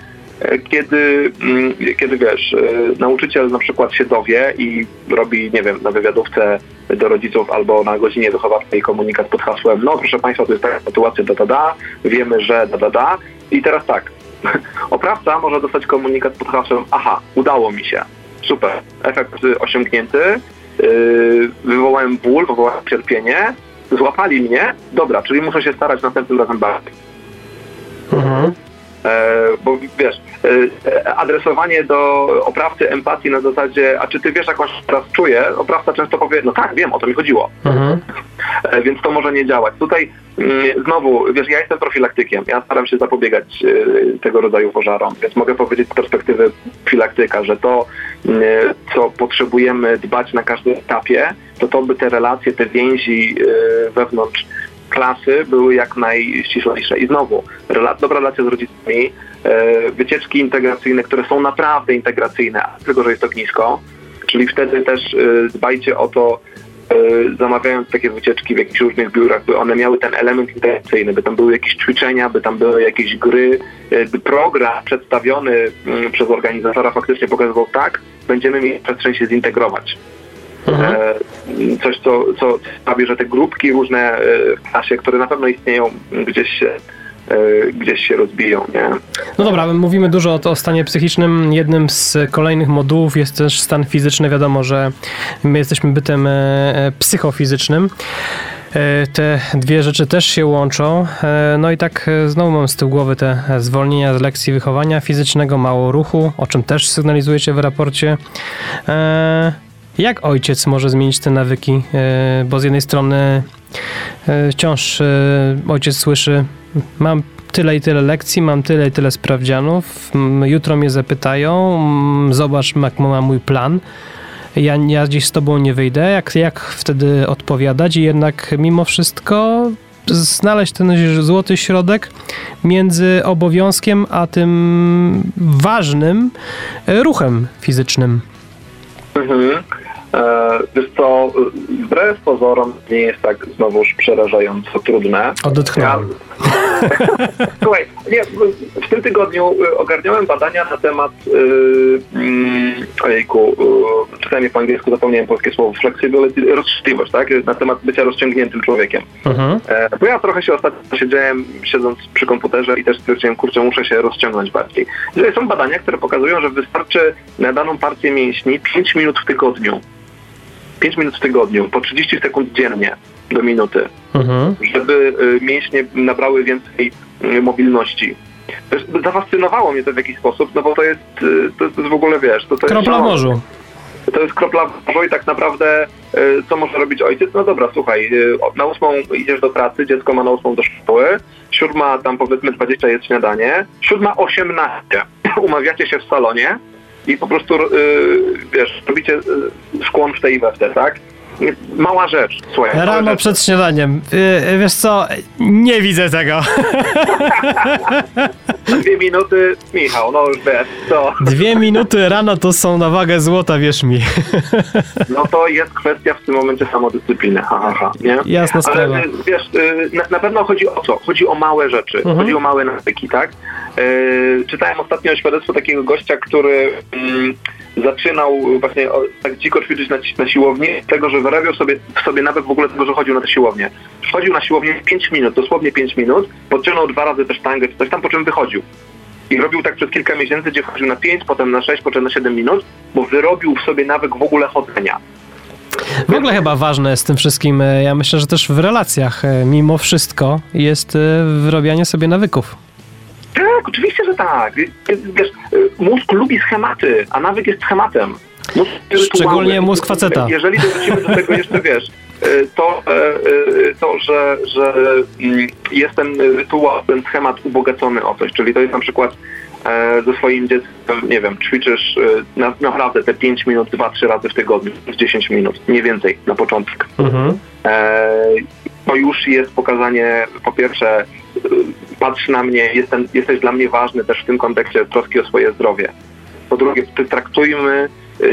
kiedy, mm, kiedy wiesz, e, nauczyciel na przykład się dowie i robi, nie wiem, na wywiadówce do rodziców albo na godzinie wychowawczej komunikat pod hasłem, no proszę Państwa, to jest taka sytuacja, da, da, da, wiemy, że da, da, da i teraz tak, oprawca może dostać komunikat pod hasłem, aha, udało mi się, super, efekt osiągnięty, yy, wywołałem ból, wywołałem cierpienie, złapali mnie, dobra, czyli muszę się starać następnym razem bardziej. Mhm. E, bo wiesz, adresowanie do oprawcy empatii na zasadzie, a czy ty wiesz, jak masz teraz czuję, oprawca często powie, no tak, wiem, o to mi chodziło. Mhm. E, więc to może nie działać. Tutaj mm, znowu, wiesz, ja jestem profilaktykiem, ja staram się zapobiegać e, tego rodzaju pożarom, więc mogę powiedzieć z perspektywy profilaktyka, że to, mm, co potrzebujemy dbać na każdym etapie, to to by te relacje, te więzi e, wewnątrz klasy były jak najściślejsze. I znowu, rela- dobra relacja z rodzicami, e, wycieczki integracyjne, które są naprawdę integracyjne, tylko, że jest ognisko, czyli wtedy też e, dbajcie o to, e, zamawiając takie wycieczki w jakichś różnych biurach, by one miały ten element integracyjny, by tam były jakieś ćwiczenia, by tam były jakieś gry, e, by program przedstawiony mm, przez organizatora faktycznie pokazywał tak, będziemy mieli przestrzeń się zintegrować. Mhm. E, coś, co, co sprawi, że te grupki różne e, w klasie, które na pewno istnieją, gdzieś się, e, gdzieś się rozbiją, nie? No dobra, mówimy dużo o, o stanie psychicznym. Jednym z kolejnych modułów jest też stan fizyczny. Wiadomo, że my jesteśmy bytem psychofizycznym. Te dwie rzeczy też się łączą. No i tak znowu mam z tyłu głowy te zwolnienia z lekcji wychowania fizycznego, mało ruchu, o czym też sygnalizujecie w raporcie. Jak ojciec może zmienić te nawyki? E, Bo z jednej strony e, wciąż e, ojciec słyszy, mam tyle i tyle lekcji, mam tyle i tyle sprawdzianów, jutro mnie zapytają, zobacz jak ma mój plan. Ja, ja gdzieś z tobą nie wyjdę, jak, jak wtedy odpowiadać i jednak mimo wszystko znaleźć ten złoty środek między obowiązkiem a tym ważnym ruchem fizycznym. Mhm. E, wiesz co, wbrew pozorom nie jest tak znowuż przerażająco trudne. Odetchnąłem. Słuchaj, nie, w tym tygodniu y, ogarniałem badania na temat y, mm, ojejku, y, czytałem je po angielsku, zapomniałem polskie słowo, flexibility, rozciągliwość, tak? Na temat bycia rozciągniętym człowiekiem. Mhm. E, bo ja trochę się ostatnio siedziałem siedząc przy komputerze i też stwierdziłem, kurczę, muszę się rozciągnąć bardziej. Tutaj są badania, które pokazują, że wystarczy na daną partię mięśni 5 minut w tygodniu. 5 minut w tygodniu, po 30 sekund dziennie do minuty Mhm. żeby y, mięśnie nabrały więcej y, mobilności. Zafascynowało mnie to w jakiś sposób, no bo to jest, y, to jest w ogóle, wiesz, to, to jest Kropla w szalone. morzu. to jest kropla w morzu i tak naprawdę co może robić ojciec? No dobra, słuchaj, na ósmą idziesz do pracy, dziecko ma na ósmą do szkoły, siódma tam powiedzmy 20 jest śniadanie, siódma 18 umawiacie się w salonie i po prostu wiesz, robicie szkłon w tej i we w te, tak? Mała rzecz, słuchaj. Rano rzecz. przed śniadaniem. Yy, wiesz co, nie widzę tego. Dwie minuty, Michał, no już wiesz, co? Dwie minuty rano to są na wagę złota, wierz mi. No to jest kwestia w tym momencie samodyscypliny, ha, ha, ha, nie? Jasna sprawa. Ale y, wiesz, y, na, na pewno chodzi o co? Chodzi o małe rzeczy, Mhm. chodzi o małe nawyki, tak? Y, czytałem ostatnio świadectwo takiego gościa, który mm, zaczynał właśnie o, tak dziko ćwiczyć na, na siłowni, tego, że wyrabiał sobie w sobie nawyk w ogóle tego, że chodził na tę siłownię. Wchodził na siłownię 5 minut, dosłownie 5 minut, podciągnął dwa razy tę sztangę czy coś tam, po czym wychodził. I robił tak przez kilka miesięcy, gdzie wchodził na 5, potem na 6, potem na 7 minut, bo wyrobił w sobie nawyk w ogóle chodzenia. W ogóle chyba ważne jest w tym wszystkim, e, ja myślę, że też w relacjach e, mimo wszystko jest e, wyrobianie sobie nawyków. Tak, oczywiście, że tak. Wiesz, mózg lubi schematy, a nawyk jest schematem. Mózg lubi Szczególnie mózg faceta. Jeżeli dorzucimy do tego jeszcze, wiesz, to, to że, że mm, jest ten rytuał, ten schemat ubogacony o coś, czyli to jest na przykład e, ze swoim dzieckiem, nie wiem, ćwiczysz e, na, naprawdę te 5 minut, 2-3 razy w tygodniu, 10 minut, nie więcej na początek. Mhm. E, to już jest pokazanie, po pierwsze, patrz na mnie, jestem, jesteś dla mnie ważny też w tym kontekście troski o swoje zdrowie. Po drugie, traktujmy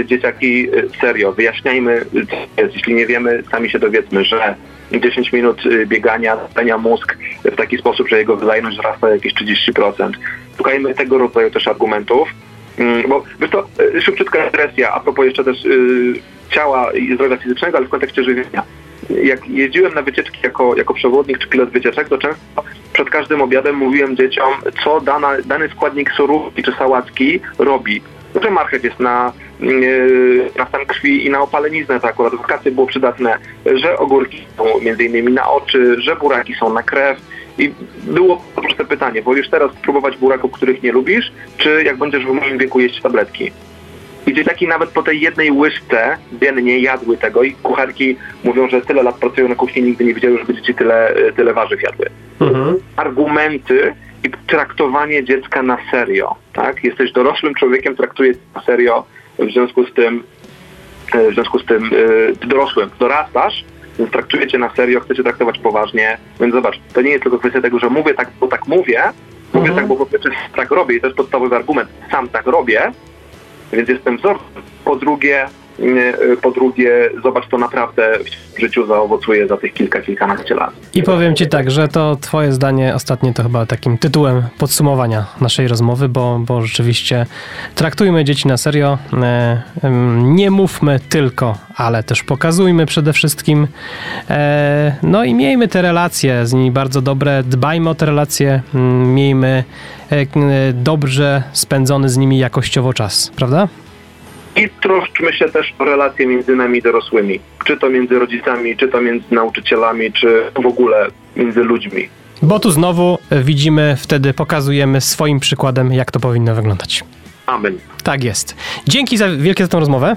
dzieciaki y, serio, wyjaśniajmy, y, co jest. jeśli nie wiemy, sami się dowiedzmy, że 10 minut y, biegania zapenia mózg w taki sposób, że jego wydajność wzrasta jakieś 30%. Szukajmy tego rodzaju też argumentów, Mm, Bo wiesz to, y, szybciutka regresja, a propos jeszcze też y, ciała i zdrowia fizycznego, ale w kontekście żywienia. Jak jeździłem na wycieczki jako, jako przewodnik czy pilot wycieczek, to często przed każdym obiadem mówiłem dzieciom, co dana, dany składnik surówki czy sałatki robi. Że marchew jest na, yy, na stan krwi i na opaleniznę, to akurat w było przydatne, że ogórki są między innymi na oczy, że buraki są na krew. I było proste pytanie, wolisz teraz spróbować buraków, których nie lubisz, czy jak będziesz w moim wieku jeść tabletki? I dzieciaki nawet po tej jednej łyżce dziennie jadły tego i kucharki mówią, że tyle lat pracują na kuchni, nigdy nie widziały, żeby dzieci tyle, tyle warzyw jadły. Mhm. Argumenty i traktowanie dziecka na serio, tak? Jesteś dorosłym człowiekiem, traktuje cię na serio, w związku z tym, e, w związku z tym ty dorosłym, dorastasz, więc traktuje cię na serio, chce cię traktować poważnie, więc zobacz, to nie jest tylko kwestia tego, że mówię tak, bo tak mówię, mówię Mhm. tak, bo po pierwsze tak robię i to jest podstawowy argument, sam tak robię, więc jestem wzorcem. Po drugie, po drugie, zobacz, to naprawdę w życiu zaowocuje za tych kilka, kilkanaście lat. I powiem ci tak, że to twoje zdanie ostatnie to chyba takim tytułem podsumowania naszej rozmowy, bo, bo rzeczywiście traktujmy dzieci na serio, e, nie mówmy tylko, ale też pokazujmy przede wszystkim, e, no i miejmy te relacje z nimi bardzo dobre, dbajmy o te relacje, miejmy e, dobrze spędzony z nimi jakościowo czas, prawda? I troszczmy się też o relacje między nami dorosłymi. Czy to między rodzicami, czy to między nauczycielami, czy w ogóle między ludźmi. Bo tu znowu e, widzimy, wtedy pokazujemy swoim przykładem, jak to powinno wyglądać. Amen. Tak jest. Dzięki za wielkie za tę rozmowę.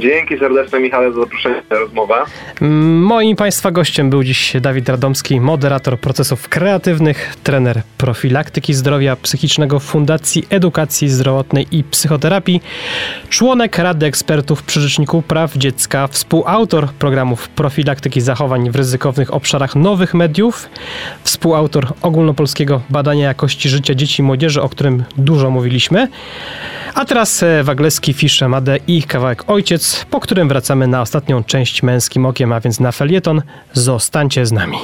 Dzięki serdeczne Michale za zaproszenie na rozmowę. Moim Państwa gościem był dziś Dawid Radomski, moderator procesów kreatywnych, trener profilaktyki zdrowia psychicznego Fundacji Edukacji Zdrowotnej i Psychoterapii, członek Rady Ekspertów przy Rzeczniku Praw Dziecka, współautor programów profilaktyki zachowań w ryzykownych obszarach nowych mediów, współautor ogólnopolskiego badania jakości życia dzieci i młodzieży, o którym dużo mówiliśmy. A teraz e, Wagleski, Fisze, Made i kawałek Ojciec, po którym wracamy na ostatnią część Męskim Okiem, a więc na felieton. Zostańcie z nami.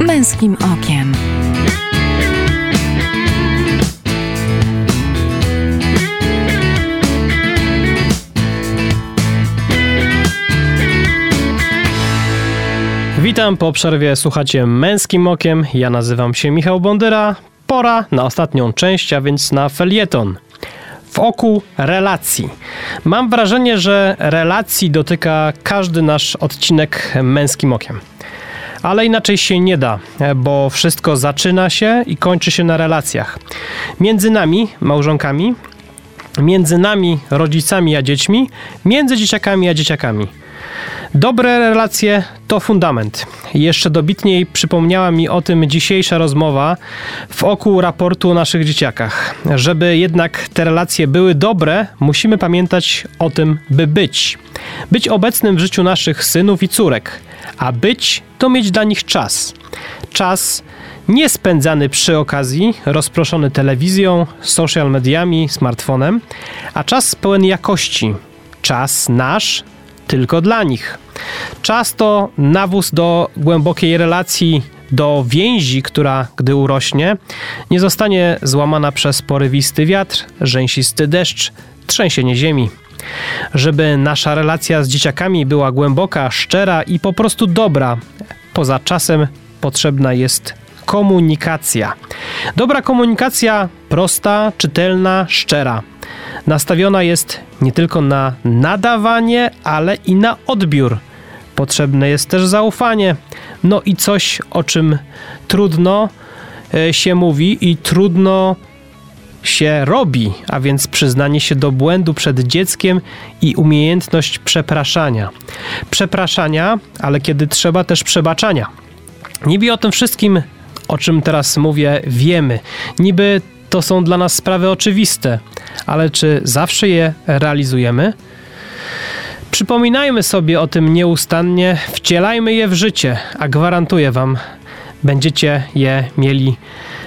Męskim okiem. Witam po przerwie, słuchacie Męskim Okiem. Ja nazywam się Michał Bondyra. Pora na ostatnią część, a więc na felieton. Oku relacji. Mam wrażenie, że relacji dotyka każdy nasz odcinek Męskim Okiem. Ale inaczej się nie da, bo wszystko zaczyna się i kończy się na relacjach. Między nami, małżonkami, między nami, rodzicami a dziećmi, między dzieciakami a dzieciakami. Dobre relacje to fundament. Jeszcze dobitniej przypomniała mi o tym dzisiejsza rozmowa w oku raportu o naszych dzieciakach. Żeby jednak te relacje były dobre, musimy pamiętać o tym, by być. Być obecnym w życiu naszych synów i córek, a być to mieć dla nich czas. Czas nie spędzany przy okazji, rozproszony telewizją, social mediami, smartfonem, a czas pełen jakości. Czas nasz, tylko dla nich. Czas to nawóz do głębokiej relacji, do więzi, która, gdy urośnie, nie zostanie złamana przez porywisty wiatr, rzęsisty deszcz, trzęsienie ziemi. Żeby nasza relacja z dzieciakami była głęboka, szczera i po prostu dobra, poza czasem potrzebna jest komunikacja. Dobra komunikacja, prosta, czytelna, szczera. Nastawiona jest nie tylko na nadawanie, ale i na odbiór. Potrzebne jest też zaufanie. No i coś, o czym trudno e, się mówi i trudno się robi, a więc przyznanie się do błędu przed dzieckiem i umiejętność przepraszania. Przepraszania, ale kiedy trzeba też przebaczania. Niby o tym wszystkim, o czym teraz mówię, wiemy. Niby to są dla nas sprawy oczywiste, ale czy zawsze je realizujemy? Przypominajmy sobie o tym nieustannie, wcielajmy je w życie, a gwarantuję Wam, będziecie je mieli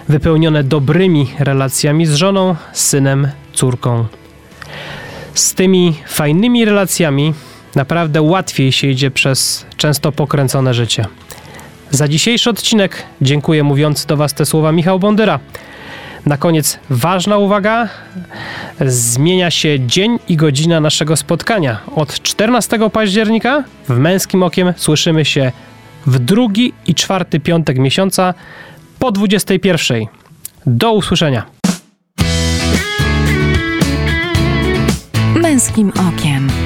wypełnione dobrymi relacjami z żoną, synem, córką. Z tymi fajnymi relacjami naprawdę łatwiej się idzie przez często pokręcone życie. Za dzisiejszy odcinek dziękuję mówiąc do Was te słowa Michał Bondyra. Na koniec ważna uwaga. Zmienia się dzień i godzina naszego spotkania. Od 14 października w Męskim Okiem słyszymy się w drugi i czwarty piątek miesiąca po 21. Do usłyszenia. Męskim okiem.